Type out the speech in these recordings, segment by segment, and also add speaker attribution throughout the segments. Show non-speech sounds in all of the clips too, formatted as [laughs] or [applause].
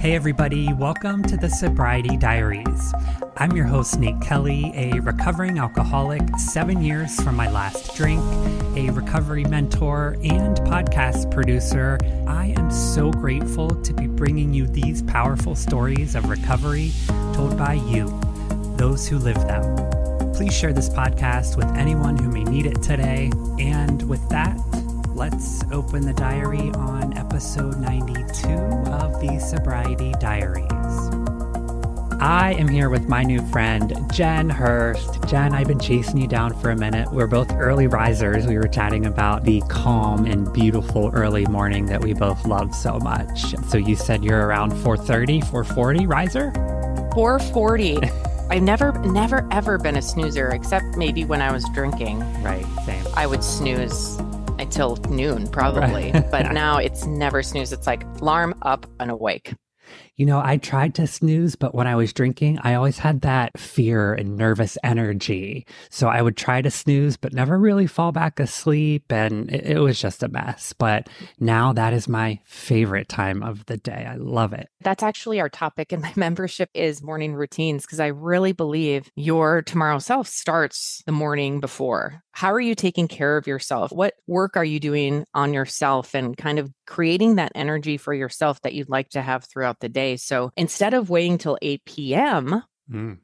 Speaker 1: Hey, everybody, welcome to the Sobriety Diaries. I'm your host, Nate Kelly, a recovering alcoholic, seven years from my last drink, a recovery mentor, and podcast producer. I am so grateful to be bringing you these powerful stories of recovery told by you, those who live them. Please share this podcast with anyone who may need it today. And with that, let's open the diary on episode 92 of the Sobriety Diaries. I am here with my new friend, Jen Hirst. Jen, I've been chasing you down for a minute. We're both early risers. We were chatting about the calm and beautiful early morning that we both love so much. So you said you're around 4:30, 4:40 riser?
Speaker 2: 440. [laughs] I've never, never, ever been a snoozer, except maybe when I was drinking.
Speaker 1: Right, same.
Speaker 2: I would snooze until noon, probably.
Speaker 1: Right.
Speaker 2: but now it's never snooze. It's like alarm up and awake.
Speaker 1: You know, I tried to snooze, but when I was drinking, I always had that fear and nervous energy. So I would try to snooze, but never really fall back asleep. And it, it was just a mess. But now that is my favorite time of the day. I love it.
Speaker 2: That's actually our topic in my [laughs] membership is morning routines because I really believe your tomorrow self starts the morning before. How are you taking care of yourself? What work are you doing on yourself and kind of creating that energy for yourself that you'd like to have throughout the day? So instead of waiting till 8 p.m.,
Speaker 1: Mm.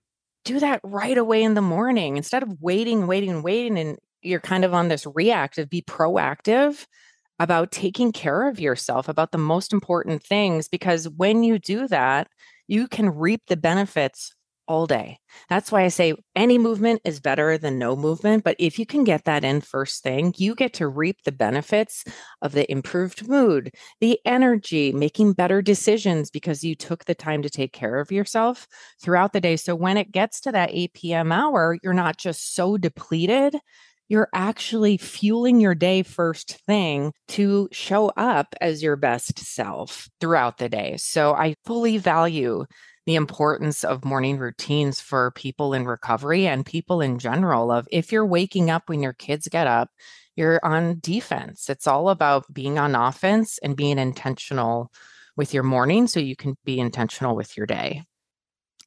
Speaker 2: do that right away in the morning instead of waiting, waiting, waiting. And you're kind of on this reactive, be proactive about taking care of yourself, about the most important things. Because when you do that, you can reap the benefits all day. That's why I say any movement is better than no movement. But if you can get that in first thing, you get to reap the benefits of the improved mood, the energy, making better decisions because you took the time to take care of yourself throughout the day. So when it gets to that 8 p.m. hour, you're not just so depleted. You're actually fueling your day first thing to show up as your best self throughout the day. So I fully value the importance of morning routines for people in recovery and people in general of if you're waking up when your kids get up you're on defense. It's all about being on offense and being intentional with your morning so you can be intentional with your day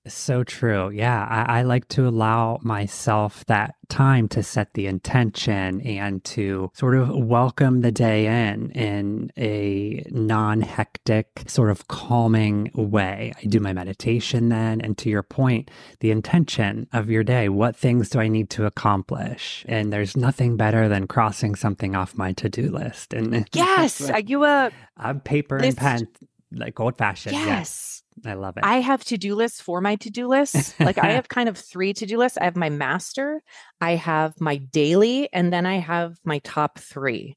Speaker 1: So true. Yeah. I, I like to allow myself that time to set the intention and to sort of welcome the day in in a non hectic, sort of calming way. I do my meditation then. And to your point, the intention of your day. What things do I need to accomplish? And there's nothing better than crossing something off my to do list. And [laughs]
Speaker 2: yes are you a
Speaker 1: I'm paper
Speaker 2: List.
Speaker 1: and pen, like old fashioned.
Speaker 2: yes
Speaker 1: I love it.
Speaker 2: I have to do lists for my to do lists. Like I [laughs] have kind of three to do lists. I have my master, I have my daily, and then I have my top three.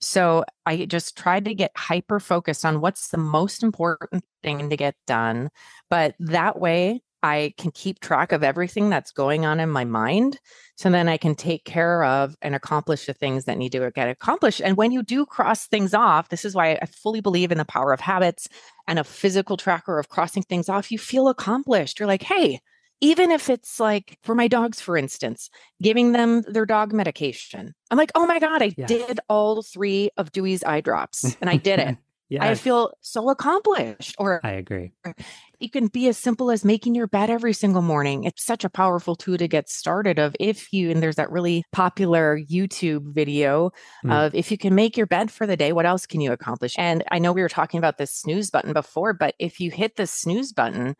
Speaker 2: So I just tried to get hyper focused on what's the most important thing to get done. But that way I can keep track of everything that's going on in my mind. So then I can take care of and accomplish the things that need to get accomplished. And when you do cross things off, this is why I fully believe in the power of habits and a physical tracker of crossing things off. You feel accomplished. You're like, hey, even if it's like for my dogs, for instance, giving them their dog medication. I'm like, oh my God, I
Speaker 1: Yes.
Speaker 2: did all three of Dewey's eye drops and I did it. [laughs] I feel so accomplished. Or
Speaker 1: I agree.
Speaker 2: It can be as simple as making your bed every single morning. It's such a powerful tool to get started of if you and there's that really popular YouTube video
Speaker 1: Mm.
Speaker 2: of if you can make your bed for the day, what else can you accomplish? And I know we were talking about this snooze button before, but if you hit the snooze button,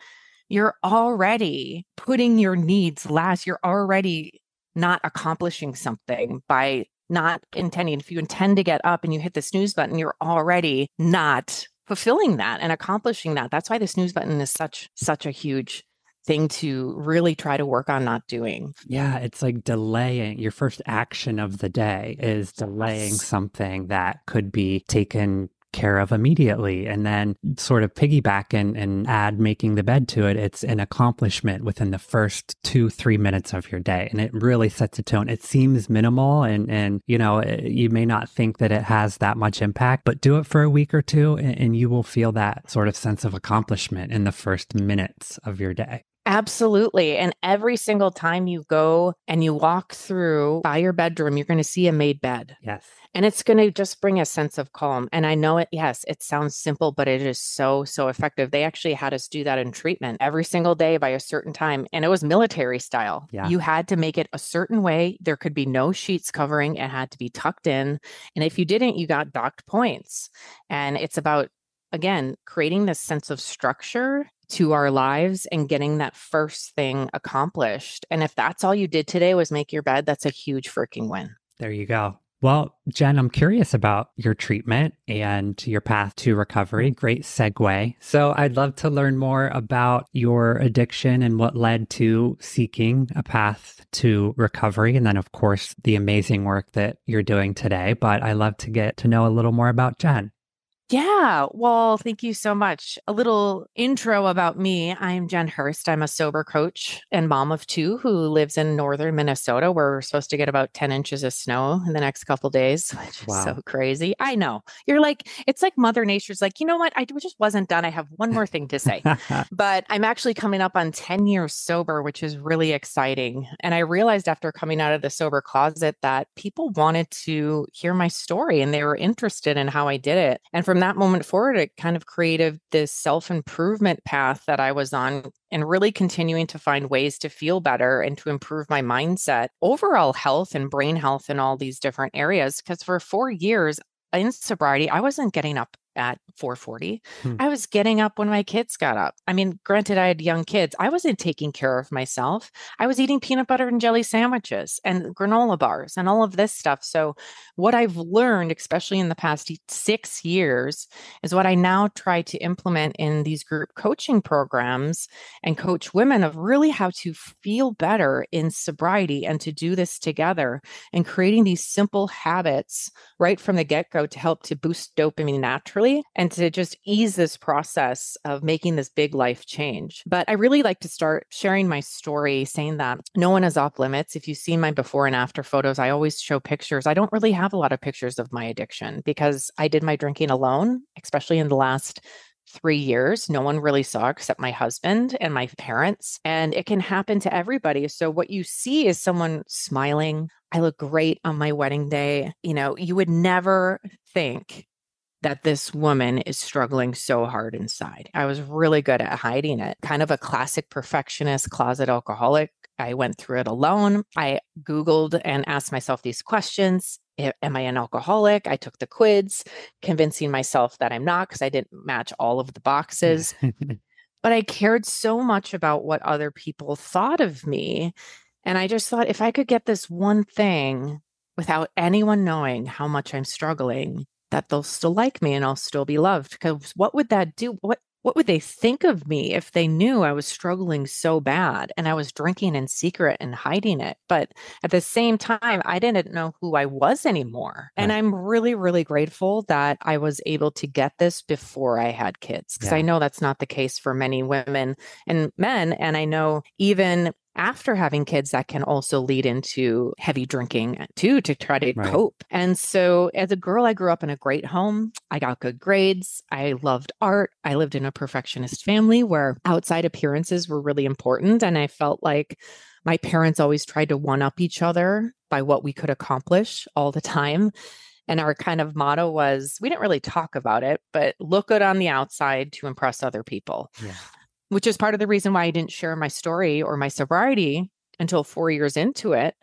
Speaker 2: you're already putting your needs last. You're already not accomplishing something by not intending. If you intend to get up and you hit the snooze button, you're already not fulfilling that and accomplishing that. That's why the snooze button is such such a huge thing to really try to work on not doing.
Speaker 1: Yeah, it's like delaying your first action of the day is delaying something that could be taken care of immediately and then sort of piggyback and, and add making the bed to it. It's an accomplishment within the first two, three minutes of your day. And it really sets a tone. It seems minimal and, and, you know, eh, you may not think that it has that much impact, but do it for a week or two and, and you will feel that sort of sense of accomplishment in the first minutes of your day.
Speaker 2: Absolutely. And every single time you go and you walk through by your bedroom, you're going to see a made bed.
Speaker 1: Yes.
Speaker 2: And it's going to just bring a sense of calm. And I know it, yes, it sounds simple, but it is so, so effective. They actually had us do that in treatment every single day by a certain time. And it was military style.
Speaker 1: Yeah.
Speaker 2: You had to make it a certain way. There could be no sheets covering, it had to be tucked in. And if you didn't, you got docked points. And it's about, again, creating this sense of structure to our lives and getting that first thing accomplished. And if that's all you did today was make your bed, that's a huge freaking win.
Speaker 1: There you go. Well, Jen, I'm curious about your treatment and your path to recovery. Mm-hmm. Great segue. So, I'd love to learn more about your addiction and what led to seeking a path to recovery. And then, of course, the amazing work that you're doing today. But I love to get to know a little more about Jen.
Speaker 2: Yeah. Well, thank you so much. A little intro about me. I'm Jen Hirst. I'm a sober coach and mom of two who lives in northern Minnesota, where we're supposed to get about 10 inches of snow in the next couple days, [laughs] which
Speaker 1: Wow.
Speaker 2: is so crazy. I know. You're like, it's like Mother Nature's like, you know what? I just wasn't done. I have one more thing to say. [laughs] but I'm actually coming up on 10 years sober, which is really exciting. And I realized after coming out of the sober closet that people wanted to hear my story and they were interested in how I did it. And from that moment forward, it kind of created this self improvement path that I was on and really continuing to find ways to feel better and to improve my mindset, overall health and brain health in all these different areas. Because for four years, in sobriety, I wasn't getting up at 4:40.
Speaker 1: Hmm.
Speaker 2: I was getting up when my kids got up. I mean, granted I had young kids. I wasn't taking care of myself. I was eating peanut butter and jelly sandwiches and granola bars and all of this stuff. So what I've learned especially in the past 6 years is what I now try to implement in these group coaching programs and coach women of really how to feel better in sobriety and to do this together and creating these simple habits right from the get-go to help to boost dopamine naturally and to just ease this process of making this big life change. But I really like to start sharing my story saying that no one is off limits. If you've seen my before and after photos, I always show pictures. I don't really have a lot of pictures of my addiction because I did my drinking alone, especially in the last three years. No one really saw except my husband and my parents. And it can happen to everybody. So, what you see is someone smiling. I look great on my wedding day. You know, you would never think that this woman is struggling so hard inside. I was really good at hiding it. Kind of a classic perfectionist, closet alcoholic. I went through it alone. I Googled and asked myself these questions. Am I an alcoholic? I took the quiz, convincing myself that I'm not because I didn't match all of the boxes. [laughs] but I cared so much about what other people thought of me. And I just thought if I could get this one thing without anyone knowing how much I'm struggling, that they'll still like me and I'll still be loved. Because what would that do? What what would they think of me if they knew I was struggling so bad and I was drinking in secret and hiding it? But at the same time, I didn't know who I was anymore. And I'm really, really grateful that I was able to get this before I had kids because I know that's not the case for many women and men. And I know even after having kids, that can also lead into heavy drinking too to try to
Speaker 1: Right.
Speaker 2: cope. And so, as a girl, I grew up in a great home. I got good grades. I loved art. I lived in a perfectionist family where outside appearances were really important. And I felt like my parents always tried to one up each other by what we could accomplish all the time. And our kind of motto was we didn't really talk about it, but look good on the outside to impress other people
Speaker 1: yeah.
Speaker 2: Which is part of the reason why I didn't share my story or my sobriety until four years into it.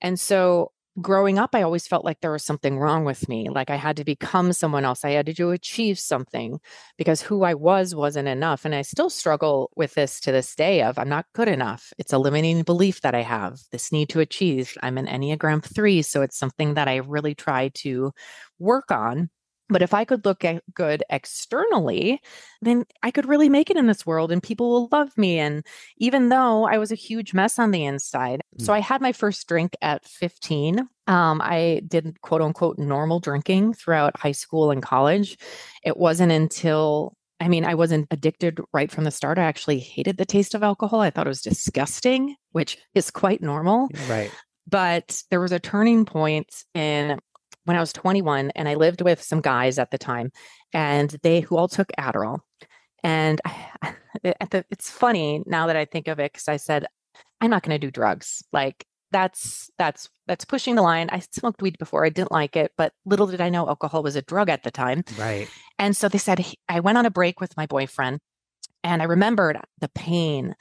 Speaker 2: And so growing up, I always felt like there was something wrong with me. Like I had to become someone else. I had to achieve something because who I was wasn't enough. And I still struggle with this to this day of I'm not good enough. It's a limiting belief that I have, this need to achieve. I'm an Enneagram three. So it's something that I really try to work on. But if I could look at good externally, then I could really make it in this world and people will love me. And even though I was a huge mess on the inside, so I had my first drink at 15. Um, I did quote unquote normal drinking throughout high school and college. It wasn't until I mean, I wasn't addicted right from the start. I actually hated the taste of alcohol. I thought it was disgusting, which is quite normal.
Speaker 1: Right.
Speaker 2: But there was a turning point in when I was 21 and I lived with some guys at the time and they who all took Adderall. And I, [laughs] it's funny now that I think of it because I said, I'm not going to do drugs. Like that's that's that's pushing the line. I smoked weed before. I didn't like it, but little did I know alcohol was a drug at the time.
Speaker 1: Right.
Speaker 2: And so they said I went on a break with my boyfriend and I remembered the pain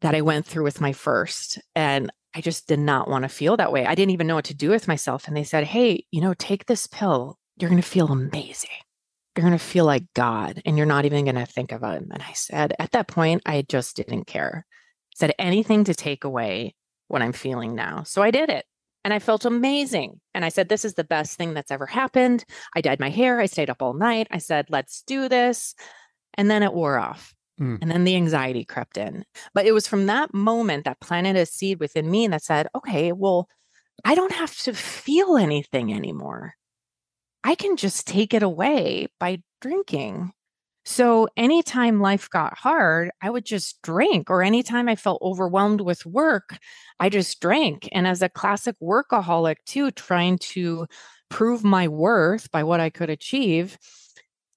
Speaker 2: that I went through with my first and I just did not want to feel that way. I didn't even know what to do with myself and they said, "Hey, you know, take this pill. You're going to feel amazing." you're going to feel like God and you're not even going to think of him. And I said, at that point, I just didn't care. Said anything to take away what I'm feeling now. So I did it and I felt amazing. And I said, this is the best thing that's ever happened. I dyed my hair. I stayed up all night. I said, let's do this. And then it wore off. Mm. And then the anxiety crept in. But it was from that moment that planted a seed within me that said, okay, well, I don't have to feel anything anymore. I can just take it away by drinking. So anytime life got hard, I would just drink, or anytime I felt overwhelmed with work, I just drank. And as a classic workaholic, too, trying to prove my worth by what I could achieve,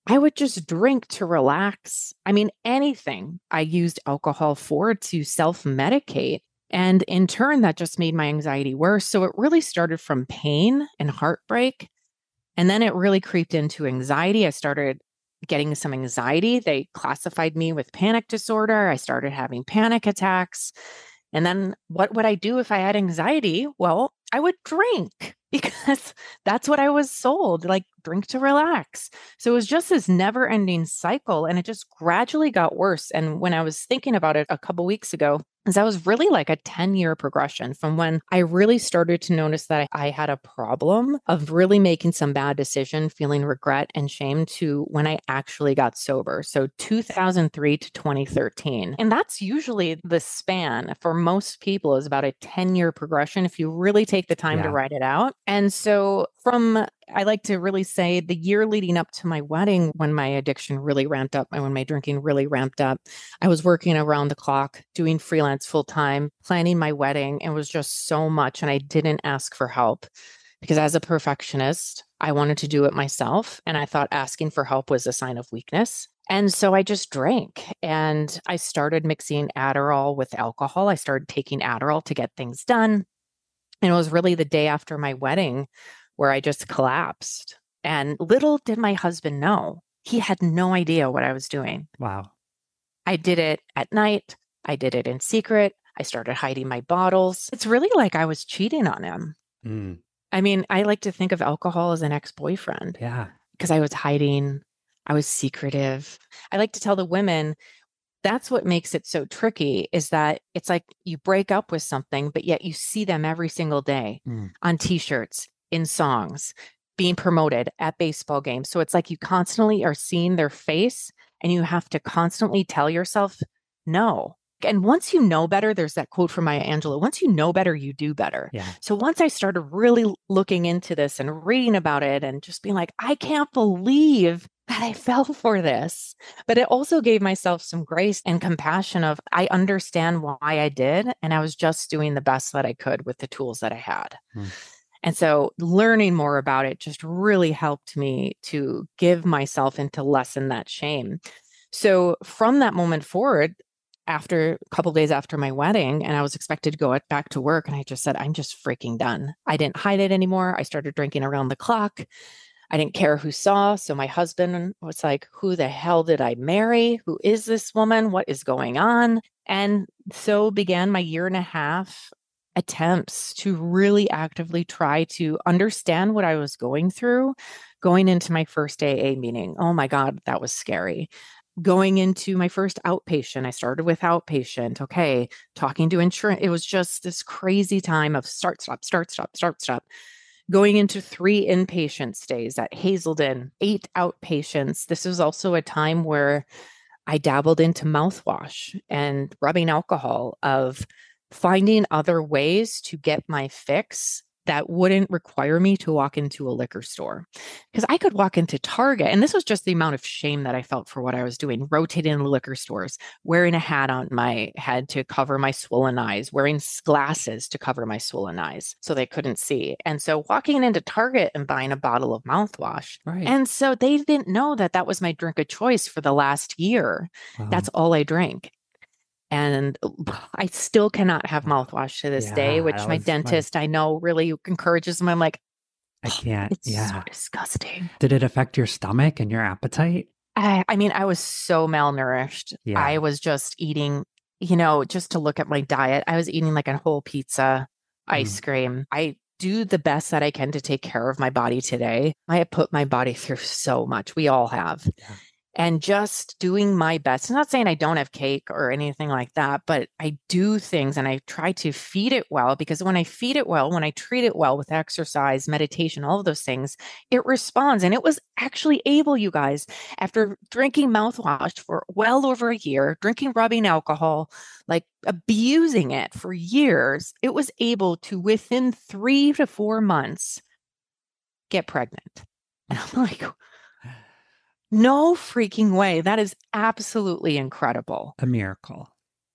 Speaker 2: I would just drink to relax. I mean, anything I used alcohol for to self medicate. And in turn, that just made my anxiety worse. So it really started from pain and heartbreak and then it really creeped into anxiety. I started getting some anxiety. They classified me with panic disorder. I started having panic attacks. And then what would I do if I had anxiety? Well, I would drink [laughs] because that's what I was sold like, drink to relax. So it was just this never ending cycle. And it just gradually got worse. And when I was thinking about it a couple weeks ago, is that was really like a 10 year progression from when I really started to notice that I had a problem of really making some bad decision, feeling regret and shame to when I actually got sober. So 2003 to 2013. And that's usually the span for most people is about a 10 year progression if you really take the time yeah. to write it out. And so from I like to really say the year leading up to my wedding, when my addiction really ramped up and when my drinking really ramped up, I was working around the clock, doing freelance full time, planning my wedding. It was just so much. And I didn't ask for help because as a perfectionist, I wanted to do it myself. And I thought asking for help was a sign of weakness. And so I just drank and I started mixing Adderall with alcohol. I started taking Adderall to get things done. And it was really the day after my wedding where I just collapsed. And little did my husband know, he had no idea what I was doing.
Speaker 1: Wow.
Speaker 2: I did it at night, I did it in secret. I started hiding my bottles. It's really like I was cheating on him. Mm. I mean, I like to think of alcohol as an ex boyfriend.
Speaker 1: Yeah.
Speaker 2: Because I was hiding, I was secretive. I like to tell the women that's what makes it so tricky is that it's like you break up with something, but yet you see them every single day mm. on t shirts, in songs, being promoted at baseball games. So it's like you constantly are seeing their face and you have to constantly tell yourself, no. And once you know better, there's that quote from Maya Angelou once you know better, you do better.
Speaker 1: Yeah.
Speaker 2: So once I started really looking into this and reading about it and just being like, I can't believe that I [laughs] fell for this. But it also gave myself some grace and compassion of I understand why I did. And I was just doing the best that I could with the tools that I had. Hmm. And so learning more about it just really helped me to give myself and to lessen that shame. So from that moment forward, after a couple days after my wedding, and I was expected to go back to work, and I just said, I'm just freaking done. I didn't hide it anymore. I started drinking around the clock. I didn't care who saw. So my husband was like, Who the hell did I marry? Who is this woman? What is going on? And so began my year and a half attempts to really actively try to understand what I was going through going into my first AA meeting. Oh my God, that was scary. Going into my first outpatient, I started with outpatient. Okay, talking to insurance. It was just this crazy time of start, stop, start, stop, start, stop. Going into three inpatient stays at Hazelden, eight outpatients. This was also a time where I dabbled into mouthwash and rubbing alcohol of finding other ways to get my fix that wouldn't require me to walk into a liquor store. Because I could walk into Target, and this was just the amount of shame that I felt for what I was doing, rotating in liquor stores, wearing a hat on my head to cover my swollen eyes, wearing glasses to cover my swollen eyes so they couldn't see. And so walking into Target and buying a bottle of mouthwash.
Speaker 1: Right.
Speaker 2: And so they didn't know that that was my drink of choice for the last year.
Speaker 1: Wow.
Speaker 2: That's all I drank. And [sighs] I still cannot have mouthwash to this day, which my
Speaker 1: was my-
Speaker 2: dentist I know really encourages me. I'm like,
Speaker 1: I can't.
Speaker 2: it's so disgusting.
Speaker 1: Did it affect your stomach and your appetite?
Speaker 2: I, I mean, I was so malnourished.
Speaker 1: Yeah.
Speaker 2: I was just eating, you know, just to look at my diet, I was eating like a whole pizza,
Speaker 1: Mm.
Speaker 2: ice cream. I do the best that I can to take care of my body today. I have put my body [laughs] through so much. We all have.
Speaker 1: Yeah.
Speaker 2: And just doing my best. I'm not saying I don't have cake or anything like that, but I do things and I try to feed it well because when I feed it well, when I treat it well with exercise, meditation, all of those things, it responds. And it was actually able, you guys, after drinking mouthwash for well over a year, drinking rubbing alcohol, like abusing it for years, it was able to within three to four months get pregnant. [laughs] And I'm like, no freaking way. That is absolutely incredible.
Speaker 1: A miracle.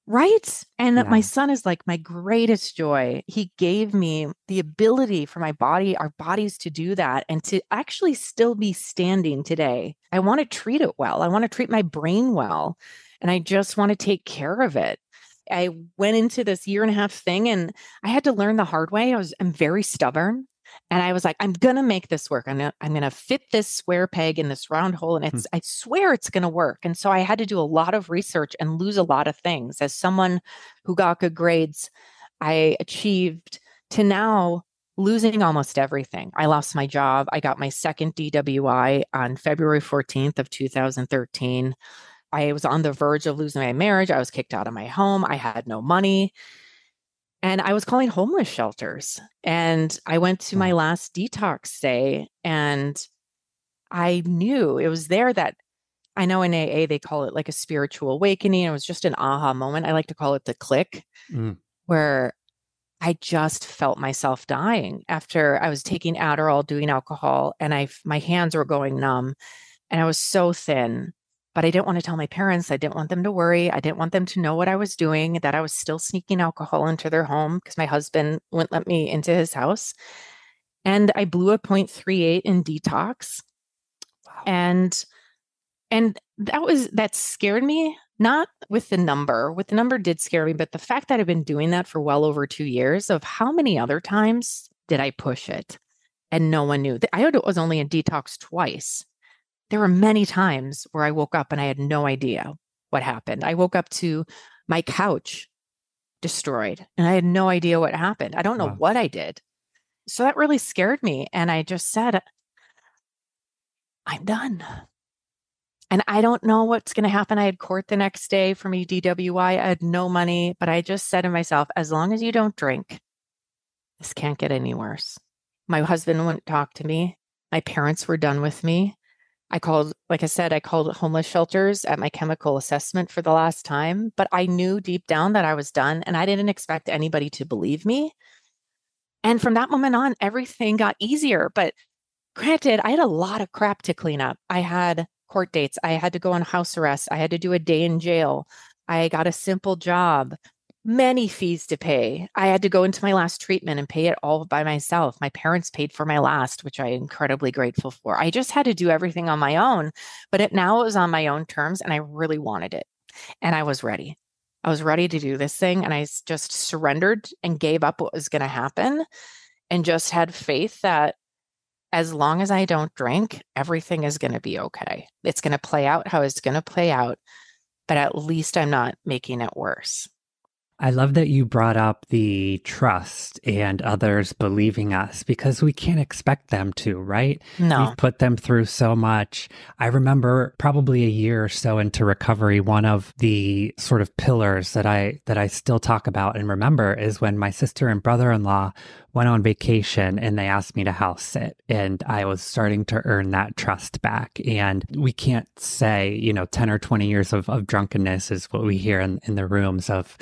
Speaker 2: Right. And
Speaker 1: Yeah.
Speaker 2: my son is like my greatest joy. He gave me the ability for my body, our bodies to do that and to actually still be standing today. I want to treat it well. I want to treat my brain well. And I just want to take care of it. I went into this year and a half thing and I had to learn the hard way. I was I'm very stubborn. And I was like, I'm gonna make this work. I'm gonna, I'm gonna fit this square peg in this round hole, and hmm. it's I swear it's gonna work. And so I had to do a lot of research and lose a lot of things. As someone who got good grades, I achieved to now losing almost everything. I lost my job. I got my second DWI on February 14th of 2013. I was on the verge of losing my marriage. I was kicked out of my home. I had no money. And I was calling homeless shelters. And I went to my last detox day and I knew it was there that I know in AA they call it like a spiritual awakening. It was just an aha moment. I like to call it the click,
Speaker 1: Mm.
Speaker 2: where I just felt myself dying after I was taking Adderall, doing alcohol, and I my hands were going numb, and I was so thin. But I didn't want to tell my parents. I didn't want them to worry. I didn't want them to know what I was doing. That I was still sneaking alcohol into their home because my husband wouldn't let me into his house. And I blew a 0.38 in detox
Speaker 1: Wow.
Speaker 2: and and that was that scared me not with the number with the number did scare me but the fact that i've been doing that for well over two years of how many other times did i push it and no one knew i was only in detox twice there were many times where i woke up and i had no idea what happened i woke up to my couch destroyed and i had no idea what happened i don't know
Speaker 1: Wow.
Speaker 2: what i did so that really scared me and i just said i'm done and I don't know what's going to happen. I had court the next day for me DWI. I had no money, but I just said to myself, as long as you don't drink, this can't get any worse. My husband wouldn't talk to me. My parents were done with me. I called, like I said, I called homeless shelters at my chemical assessment for the last time, but I knew deep down that I was done and I didn't expect anybody to believe me. And from that moment on, everything got easier. But granted, I had a lot of crap to clean up. I had court dates. I had to go on house arrest. I had to do a day in jail. I got a simple job, many fees to pay. I had to go into my last treatment and pay it all by myself. My parents paid for my last, which I'm incredibly grateful for. I just had to do everything on my own, but it now it was on my own terms and I really wanted it. And I was ready. I was ready to do this thing and I just surrendered and gave up what was going to happen and just had faith that as long as I don't drink, everything is going to be okay. It's going to play out how it's going to play out, but at least I'm not making it worse.
Speaker 1: I love that you brought up the trust and others believing us because we can't expect them to, right?
Speaker 2: No.
Speaker 1: We've put them through so much. I remember probably a year or so into recovery, one of the sort of pillars that I that I still talk about and remember is when my sister and brother-in-law went on vacation and they asked me to house sit and I was starting to earn that trust back. And we can't say, you know, 10 or 20 years of, of drunkenness is what we hear in, in the rooms of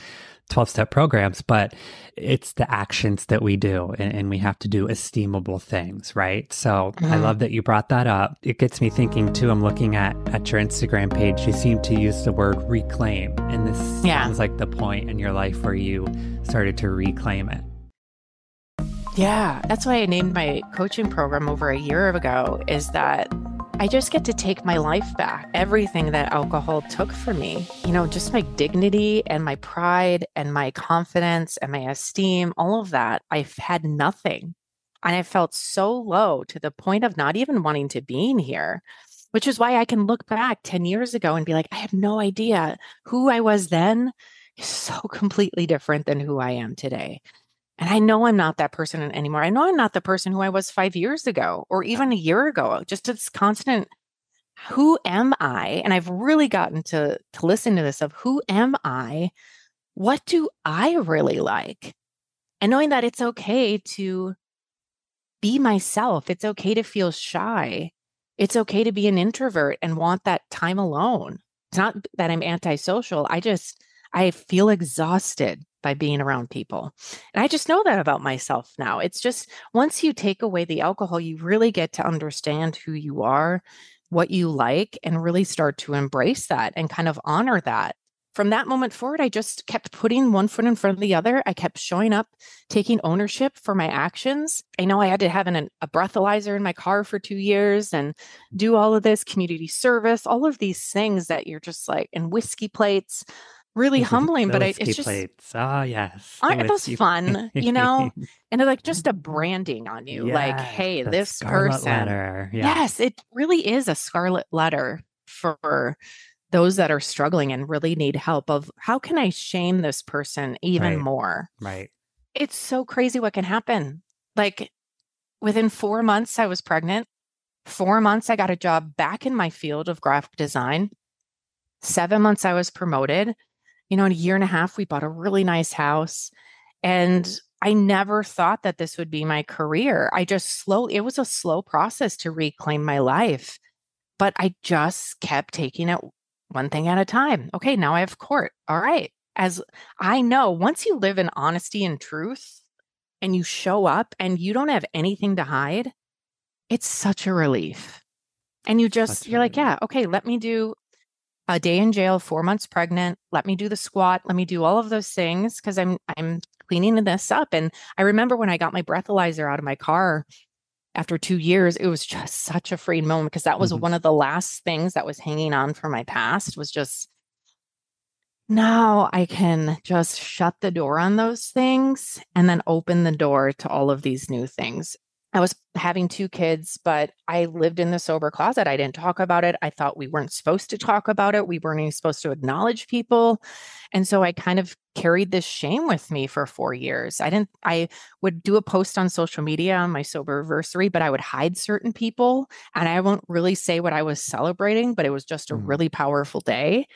Speaker 1: 12 step programs, but it's the actions that we do and, and we have to do esteemable things, right? So mm-hmm. I love that you brought that up. It gets me thinking too. I'm looking at, at your Instagram page. You seem to use the word reclaim. And this yeah. sounds like the point in your life where you started to reclaim it.
Speaker 2: Yeah, that's why I named my coaching program over a year ago is that I just get to take my life back. Everything that alcohol took from me, you know, just my dignity and my pride and my confidence and my esteem, all of that, I've had nothing. And I felt so low to the point of not even wanting to be in here, which is why I can look back 10 years ago and be like, I have no idea who I was then is so [laughs] completely different than who I am today. And I know I'm not that person anymore. I know I'm not the person who I was five years ago or even a year ago. Just this constant, who am I? And I've really gotten to, to listen to this of who am I? What do I really like? And knowing that it's okay to be myself, it's okay to feel shy. It's okay to be an introvert and want that time alone. It's not that I'm antisocial. I just, I feel exhausted by being around people. And I just know that about myself now. It's just once you take away the alcohol, you really get to understand who you are, what you like, and really start to embrace that and kind of honor that. From that moment forward, I just kept putting one foot in front of the other. I kept showing up, taking ownership for my actions. I know I had to have an, a breathalyzer in my car for two years and do all of this community service, all of these things that you're just like, and whiskey plates really humbling, but I, it's just
Speaker 1: plates. Oh yes,
Speaker 2: aren't those fun? You [laughs] know, and they're like just a branding on you, like, hey, this person. Yeah. Yes, it really is a scarlet letter for those that are struggling and really need help. Of how can I shame this person even
Speaker 1: right.
Speaker 2: more?
Speaker 1: Right.
Speaker 2: It's so crazy what can happen. Like within four months, I was pregnant. Four months, I got a job back in my field of graphic design. Seven months, I was promoted you know, in a year and a half, we bought a really nice house. And I never thought that this would be my career. I just slow, it was a slow process to reclaim my life, but I just kept taking it one thing at a time. Okay, now I have court. All right. As I know, once you live in honesty and truth and you show up and you don't have anything to hide, it's such a relief. And you just, you're like, yeah, okay, let me do a day in jail, four months pregnant. Let me do the squat. Let me do all of those things because I'm I'm cleaning this up. And I remember when I got my breathalyzer out of my car after two years, it was just such a freeing moment because that was mm-hmm. one of the last things that was hanging on from my past was just now I can just shut the door on those things and then open the door to all of these new things. I was having two kids, but I lived in the sober closet. I didn't talk about it. I thought we weren't supposed to talk about it. We weren't even supposed to acknowledge people. And so I kind of carried this shame with me for four years. I didn't, I would do a post on social media on my sober anniversary, but I would hide certain people and I won't really say what I was celebrating, but it was just a mm. really powerful day.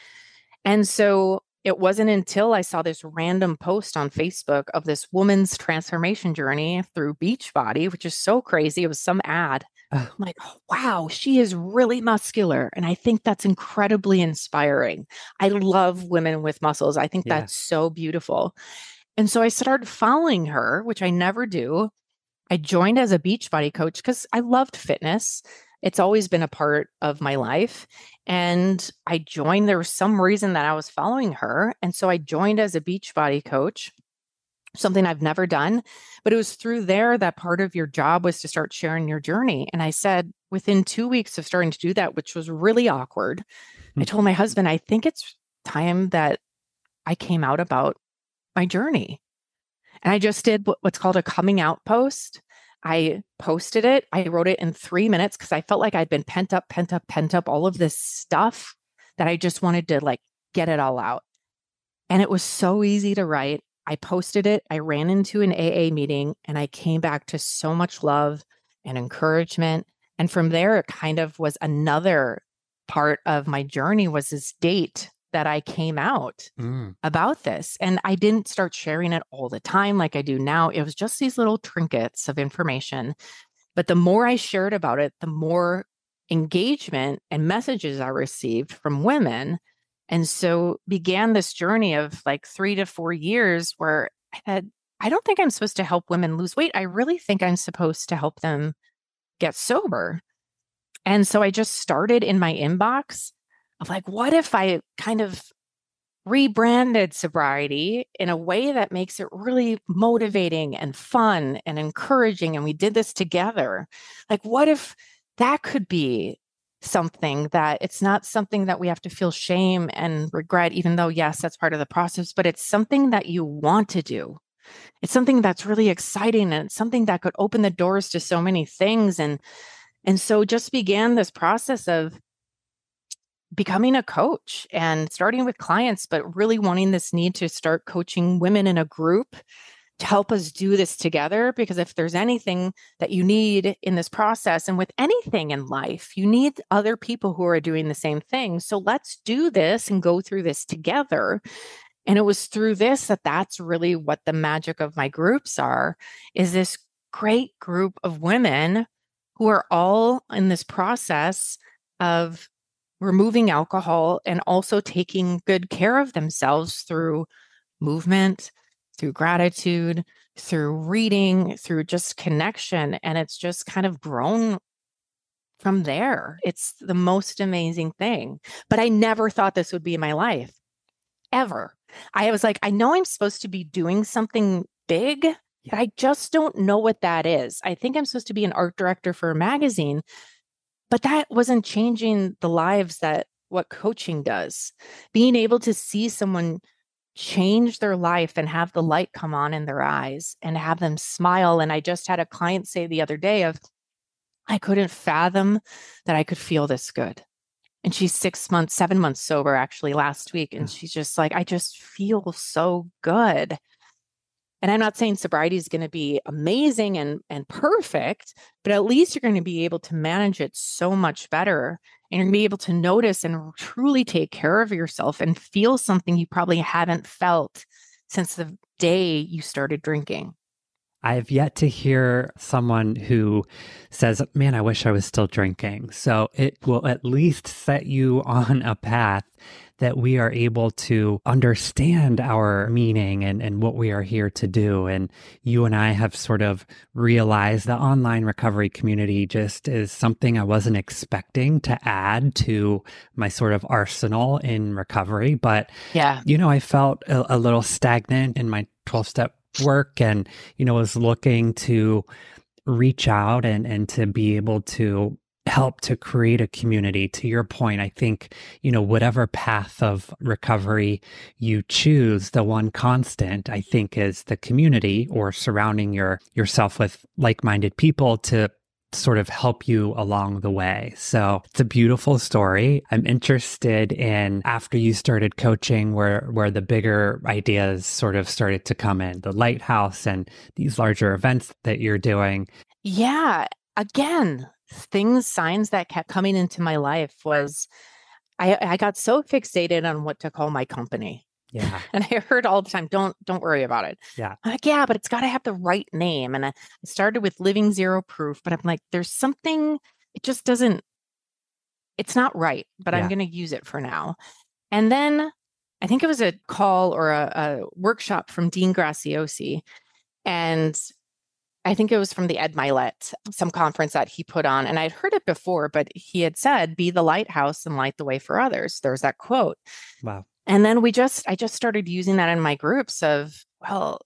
Speaker 2: And so it wasn't until I saw this random post on Facebook of this woman's transformation journey through Beachbody, which is so crazy. It was some ad. I'm like, oh, wow, she is really muscular. And I think that's incredibly inspiring. I love women with muscles. I think yeah. that's so beautiful. And so I started following her, which I never do. I joined as a Beachbody coach because I loved fitness. It's always been a part of my life. And I joined, there was some reason that I was following her. And so I joined as a Beachbody coach, something I've never done. But it was through there that part of your job was to start sharing your journey. And I said, within two weeks of starting to do that, which was really awkward, mm-hmm. I told my husband, I think it's time that I came out about my journey. And I just did what's called a coming out post. I posted it. I wrote it in three minutes because I felt like I'd been pent up, pent up, pent up, all of this stuff that I just wanted to like get it all out. And it was so easy to write. I posted it. I ran into an AA meeting and I came back to so much love and encouragement. And from there, it kind of was another part of my journey was this date that I came out mm. about this. And I didn't start sharing it all the time like I do now. It was just these little trinkets of information. But the more I shared about it, the more engagement and messages I received from women. And so began this journey of like three to four years where I had, I don't think I'm supposed to help women lose weight. I really think I'm supposed to help them get sober. And so I just started in my inbox of like, what if I kind of rebranded sobriety in a way that makes it really motivating and fun and encouraging? And we did this together. Like, what if that could be something that it's not something that we have to feel shame and regret, even though, yes, that's part of the process, but it's something that you want to do. It's something that's really exciting and it's something that could open the doors to so many things. And and so just began this process of becoming a coach and starting with clients, but really wanting this need to start coaching women in a group to help us do this together. Because if there's anything that you need in this process and with anything in life, you need other people who are doing the same thing. So let's do this and go through this together. And it was through this that that's really what the magic of my groups are is this great group of women who are all in this process of removing alcohol and also taking good care of themselves through movement, through gratitude, through reading, through just connection. And it's just kind of grown from there. It's the most amazing thing. But I never thought this would be my life ever. I was like, I know I'm supposed to be doing something big, but I just don't know what that is. I think I'm supposed to be an art director for a magazine, but that wasn't changing the lives that what coaching does. Being able to see someone change their life and have the light come on in their eyes and have them smile. And I just had a client say the other day of, I couldn't fathom that I could feel this good. And she's six months, seven months sober actually last week. And mm. she's just like, I just feel so good. And I'm not saying sobriety is going to be amazing and, and perfect, but at least you're going to be able to manage it so much better. And you're going to be able to notice and truly take care of yourself and feel something you probably haven't felt since the day you started drinking.
Speaker 1: I've yet to hear someone who says, Man, I wish I was still drinking. So it will at least set you [laughs] on a path that we are able to understand our meaning and, and what we are here to do. And you and I have sort of realized the online recovery community just is something I wasn't expecting to add to my sort of arsenal in recovery. But,
Speaker 2: yeah,
Speaker 1: you know, I felt a, a little stagnant in my 12 step work and, you know, was looking to reach out and, and to be able to help to create a community to your point i think you know whatever path of recovery you choose the one constant i think is the community or surrounding your yourself with like-minded people to sort of help you along the way. So it's a beautiful story. I'm interested in after you started coaching where where the bigger ideas sort of started to come in, the lighthouse and these larger events that you're doing.
Speaker 2: Yeah. Again, things, signs that kept coming into my life was I, I got so fixated on what to call my company.
Speaker 1: Yeah. [laughs]
Speaker 2: And I heard all the time, don't don't worry about it.
Speaker 1: Yeah.
Speaker 2: I'm like, yeah, but it's got to have the right name. And I started with living zero proof, but I'm like, there's something, it just doesn't, it's not right, but yeah. I'm going to use it for now. And then I think it was a call or a, a workshop from Dean Graziosi. And I think it was from the Ed Mylett, some conference that he put on. And I'd heard it before, but he had said, be the lighthouse and light the way for others. There's that quote.
Speaker 1: Wow.
Speaker 2: And then we just, I just started using that in my groups of, well,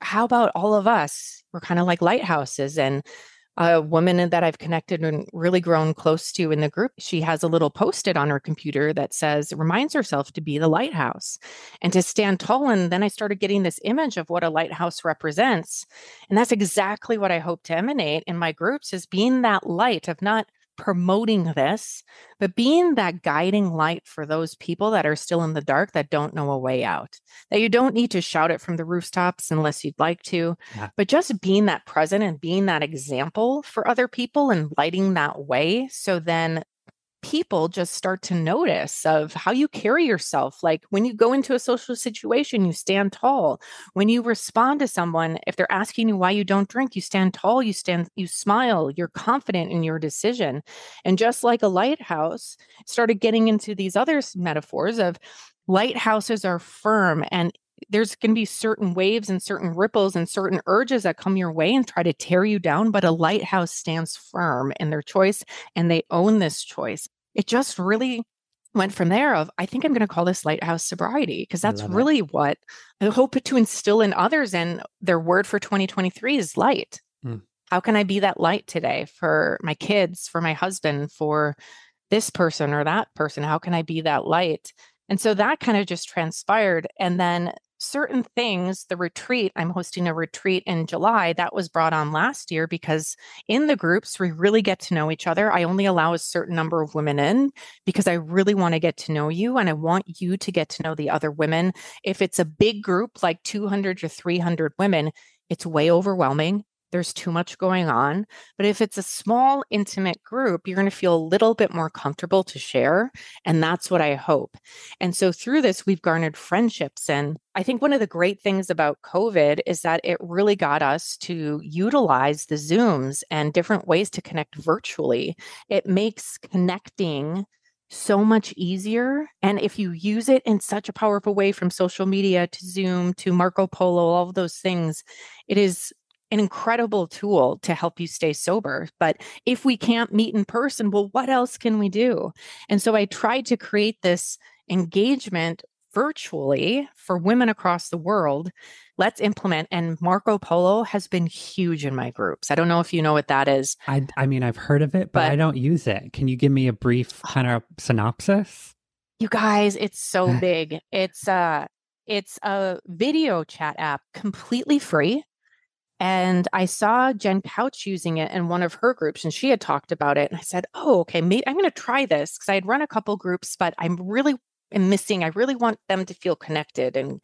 Speaker 2: how about all of us? We're kind of like lighthouses. And a woman that I've connected and really grown close to in the group, she has a little post it on her computer that says, reminds herself to be the lighthouse and to stand tall. And then I started getting this image of what a lighthouse represents. And that's exactly what I hope to emanate in my groups is being that light of not promoting this, but being that guiding light for those people that are still in the dark that don't know a way out. That you don't need to shout it from the rooftops unless you'd like to, yeah. but just being that present and being that example for other people and lighting that way. So then people just start to notice of how you carry yourself. Like when you go into a social situation you stand tall. When you respond to someone if they're asking you why you don't drink you stand tall you stand you smile you're confident in your decision. And just like a lighthouse started getting into these other metaphors of lighthouses are firm and there's going to be certain waves and certain ripples and certain urges that come your way and try to tear you down, but a lighthouse stands firm in their choice and they own this choice. It just really went from there of I think I'm going to call this lighthouse sobriety because that's really it. what I hope to instill in others and their word for 2023 is light. Mm. How can I be that light today for my kids, for my husband, for this person or that person? How can I be that light? And so that kind of just transpired. And then certain things, the retreat, I'm hosting a retreat in July that was brought on last year because in the groups, we really get to know each other. I only allow a certain number of women in because I really want to get to know you and I want you to get to know the other women. If it's a big group, like 200 to 300 women, it's way overwhelming there's too much going on. But if it's a small, intimate group, you're going to feel a little bit more comfortable to share. And that's what I hope. And so through this, we've garnered friendships. And I think one of the great things about COVID is that it really got us to utilize the Zooms and different ways to connect virtually. It makes connecting so much easier. And if you use it in such a powerful way from social media to Zoom to Marco Polo, all of those things, it is an incredible tool to help you stay sober. But if we can't meet in person, well, what else can we do? And so I tried to create this engagement virtually for women across the world. Let's implement. And Marco Polo has been huge in my groups. I don't know if you know what that is.
Speaker 1: I, I mean, I've heard of it, but, but I don't use it. Can you give me a brief kind of synopsis?
Speaker 2: You guys, it's so [sighs] big. It's uh it's a video chat app completely free and I saw Jen Couch using it in one of her groups, and she had talked about it. And I said, "Oh, okay, maybe I'm going to try this because I had run a couple groups, but I'm really am missing. I really want them to feel connected and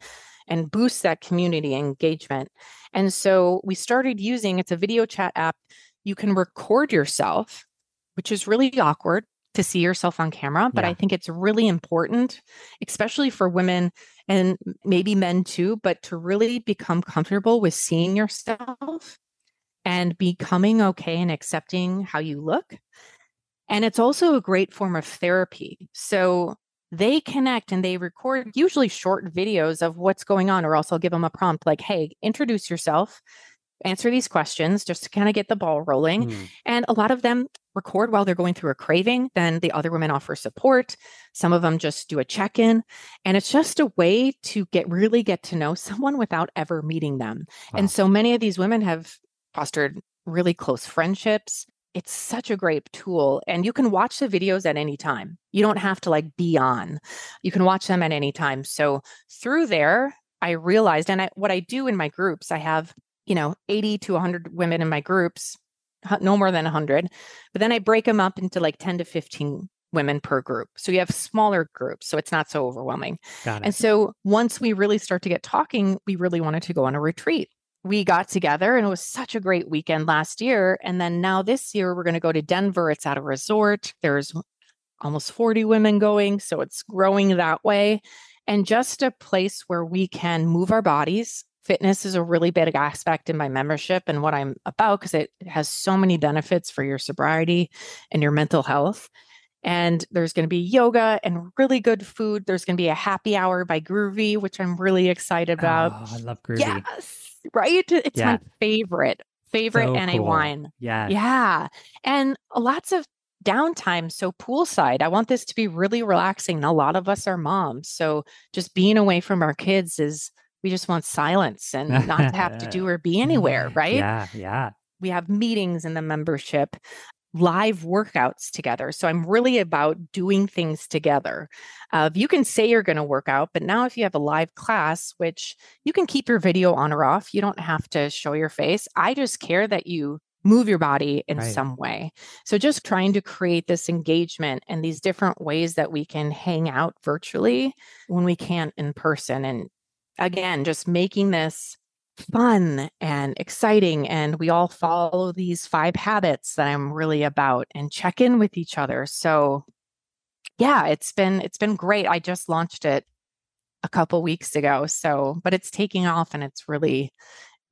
Speaker 2: and boost that community engagement." And so we started using. It's a video chat app. You can record yourself, which is really awkward to see yourself on camera, but yeah. I think it's really important, especially for women and maybe men too, but to really become comfortable with seeing yourself and becoming okay and accepting how you look. And it's also a great form of therapy. So they connect and they record usually short videos of what's going on, or else I'll give them a prompt like, hey, introduce yourself answer these questions just to kind of get the ball rolling. Mm. And a lot of them record while they're going through a craving. Then the other women offer support. Some of them just do a check in. And it's just a way to get really get to know someone without ever meeting them. Wow. And so many of these women have fostered really close friendships. It's such a great tool. And you can watch the videos at any time. You don't have to like be on, you can watch them at any time. So through there, I realized, and I, what I do in my groups, I have you know 80 to 100 women in my groups no more than 100 but then i break them up into like 10 to 15 women per group. So you have smaller groups so it's not so overwhelming. Got it. and so once we really start to get talking we really wanted to go on a retreat. We got together and it was such a great weekend last year and then now this year we're going to go to denver. It's at a resort. There's almost 40 women going so it's growing that way. And just a place where we can move our bodies fitness is a really big aspect in my membership and what I'm about because it has so many benefits for your sobriety and your mental health. And there's going to be yoga and really good food. There's going to be a happy hour by Gruvi, which I'm really excited about.
Speaker 1: Oh, I love Gruvi.
Speaker 2: Yes, right? It's yeah. my favorite, favorite so NA cool. wine.
Speaker 1: Yeah.
Speaker 2: Yeah. And lots of downtime. So, poolside, I want this to be really relaxing. A lot of us are moms. So, just being away from our kids is we just want silence and [laughs] not to have to do or be anywhere, right?
Speaker 1: Yeah, yeah.
Speaker 2: We have meetings in the membership, live workouts together. So I'm really about doing things together. Uh, you can say you're going to work out, but now if you have a live class, which you can keep your video on or off, you don't have to show your face. I just care that you move your body in right. some way. So just trying to create this engagement and these different ways that we can hang out virtually when we can't in person and again, just making this fun and exciting. And we all follow these five habits that I'm really about and check in with each other. So yeah, it's been it's been great. I just launched it a couple weeks ago. So, but it's taking off and it's really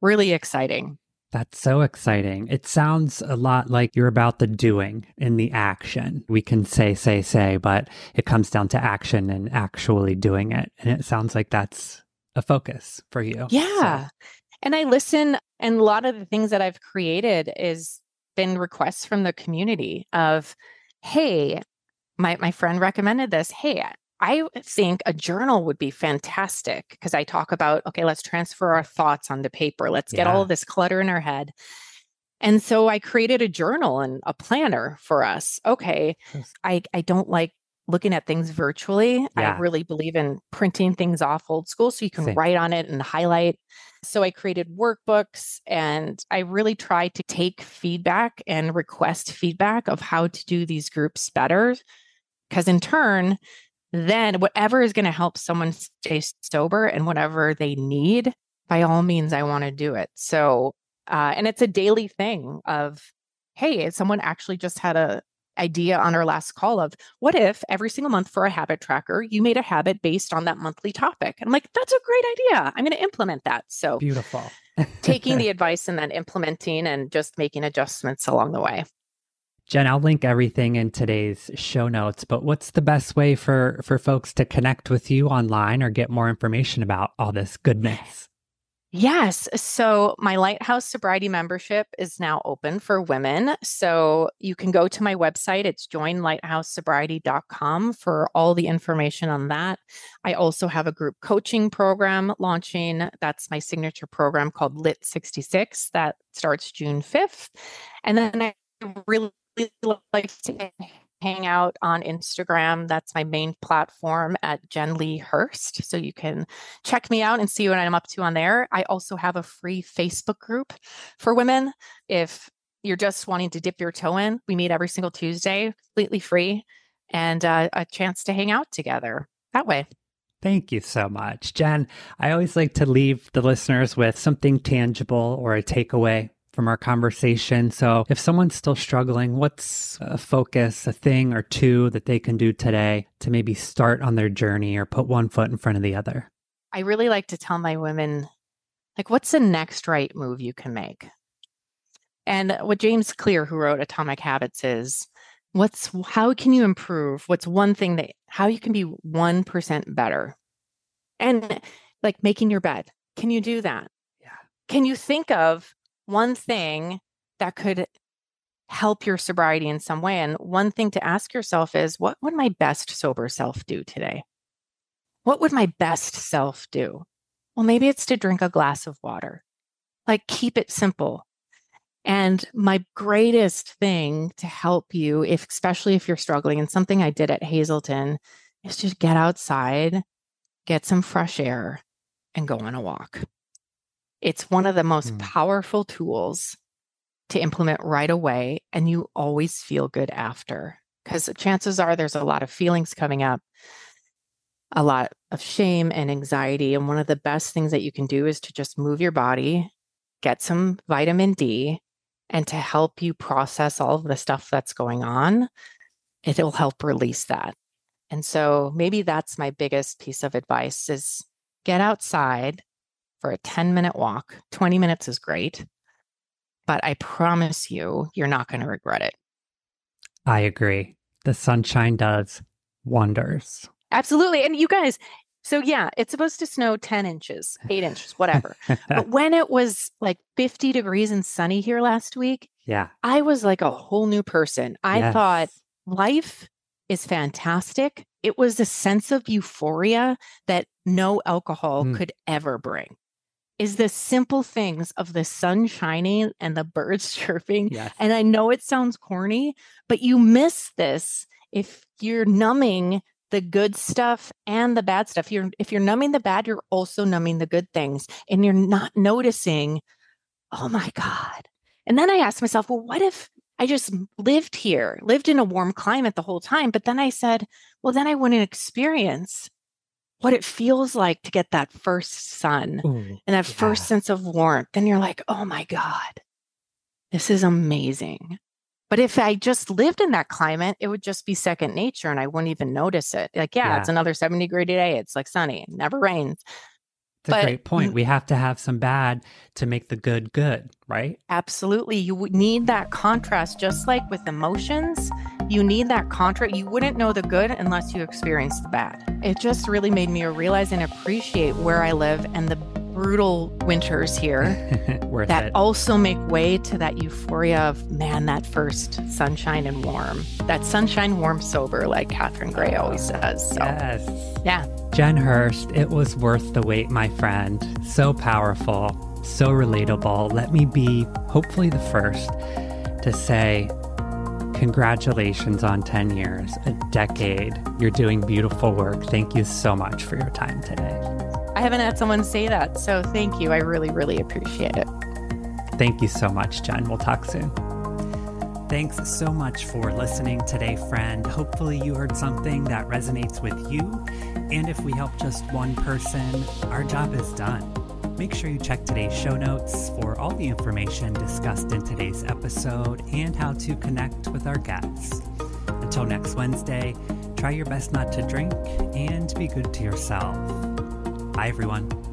Speaker 2: really exciting.
Speaker 1: That's so exciting. It sounds a lot like you're about the doing and the action. We can say, say, say, but it comes down to action and actually doing it. And it sounds like that's a focus for you.
Speaker 2: Yeah. So. And I listen, and a lot of the things that I've created is been requests from the community of, hey, my, my friend recommended this. Hey, I think a journal would be fantastic because I talk about, okay, let's transfer our thoughts onto paper. Let's get yeah. all of this clutter in our head. And so I created a journal and a planner for us. Okay, I, I don't like looking at things virtually. Yeah. I really believe in printing things off old school so you can Same. write on it and highlight. So I created workbooks and I really try to take feedback and request feedback of how to do these groups better. Because in turn, then whatever is going to help someone stay sober and whatever they need, by all means, I want to do it. So, uh, and it's a daily thing of, hey, someone actually just had a idea on our last call of what if every single month for a habit tracker you made a habit based on that monthly topic? And i'm like that's a great idea. I'm going to implement that. So
Speaker 1: beautiful.
Speaker 2: taking the [laughs] advice and then implementing and just making adjustments along the way.
Speaker 1: Jen, I'll link everything in today's show notes, but what's the best way for for folks to connect with you online or get more information about all this goodness?
Speaker 2: Yes. So my Lighthouse Sobriety membership is now open for women. So you can go to my website. It's joinlighthousesobriety.com for all the information on that. I also have a group coaching program launching. That's my signature program called Lit 66 that starts June 5th. And then I really like to hang out on Instagram. That's my main platform at Jen Lee Hirst. So you can check me out and see what I'm up to on there. I also have a free Facebook group for women. If you're just wanting to dip your toe in, we meet every single Tuesday, completely free, and uh, a chance to hang out together that way.
Speaker 1: Thank you so much. Jen, I always like to leave the listeners with something tangible or a takeaway from our conversation. So, if someone's still struggling, what's a focus, a thing or two that they can do today to maybe start on their journey or put one foot in front of the other?
Speaker 2: I really like to tell my women, like, what's the next right move you can make? And what James Clear, who wrote Atomic Habits, is what's how can you improve? What's one thing that how you can be 1% better? And like making your bed. Can you do that?
Speaker 1: Yeah.
Speaker 2: Can you think of one thing that could help your sobriety in some way. And one thing to ask yourself is what would my best sober self do today? What would my best self do? Well, maybe it's to drink a glass of water. Like, keep it simple. And my greatest thing to help you, if especially if you're struggling, and something I did at Hazelden, is just get outside, get some fresh air, and go on a walk. It's one of the most mm. powerful tools to implement right away. And you always feel good after because chances are there's a lot of feelings coming up, a lot of shame and anxiety. And one of the best things that you can do is to just move your body, get some vitamin D, and to help you process all of the stuff that's going on, it'll help release that. And so maybe that's my biggest piece of advice is get outside, for a 10 minute walk. 20 minutes is great, but I promise you, you're not going to regret it.
Speaker 1: I agree. The sunshine does wonders.
Speaker 2: Absolutely. And you guys, so yeah, it's supposed to snow 10 inches, eight inches, whatever. but [laughs] when it was like 50 degrees and sunny here last week,
Speaker 1: yeah,
Speaker 2: I was like a whole new person. I yes. thought life is fantastic. It was a sense of euphoria that no alcohol mm. could ever bring is the simple things of the sun shining and the birds [laughs] chirping. Yes. And I know it sounds corny, but you miss this if you're numbing the good stuff and the bad stuff. You're if you're numbing the bad, you're also numbing the good things and you're not noticing, oh my God. And then I asked myself, well, what if I just lived here, lived in a warm climate the whole time? But then I said, well, then I wouldn't experience what it feels like to get that first sun Ooh, and that yeah. first sense of warmth. And you're like, oh my God, this is amazing. But if I just lived in that climate, it would just be second nature and I wouldn't even notice it. Like, yeah, yeah. it's another 70 degree day. It's like sunny, it never rains.
Speaker 1: That's a great point. We have to have some bad to make the good good, right?
Speaker 2: Absolutely. You need that contrast, just like with emotions. You need that contrast. You wouldn't know the good unless you experienced the bad. It just really made me realize and appreciate where I live and the brutal winters here [laughs] that
Speaker 1: it.
Speaker 2: also make way to that euphoria of man that first sunshine and warm that sunshine warm sober like catherine gray always says so
Speaker 1: yes.
Speaker 2: yeah
Speaker 1: jen hirst it was worth the wait my friend so powerful so relatable let me be hopefully the first to say Congratulations on 10 years, a decade. You're doing beautiful work. Thank you so much for your time today.
Speaker 2: I haven't had someone say that. So thank you. I really, really appreciate it.
Speaker 1: Thank you so much, Jen. We'll talk soon. Thanks so much for listening today, friend. Hopefully, you heard something that resonates with you. And if we help just one person, our job is done. Make sure you check today's show notes for all the information discussed in today's episode and how to connect with our guests. Until next Wednesday, try your best not to drink and be good to yourself. Bye, everyone.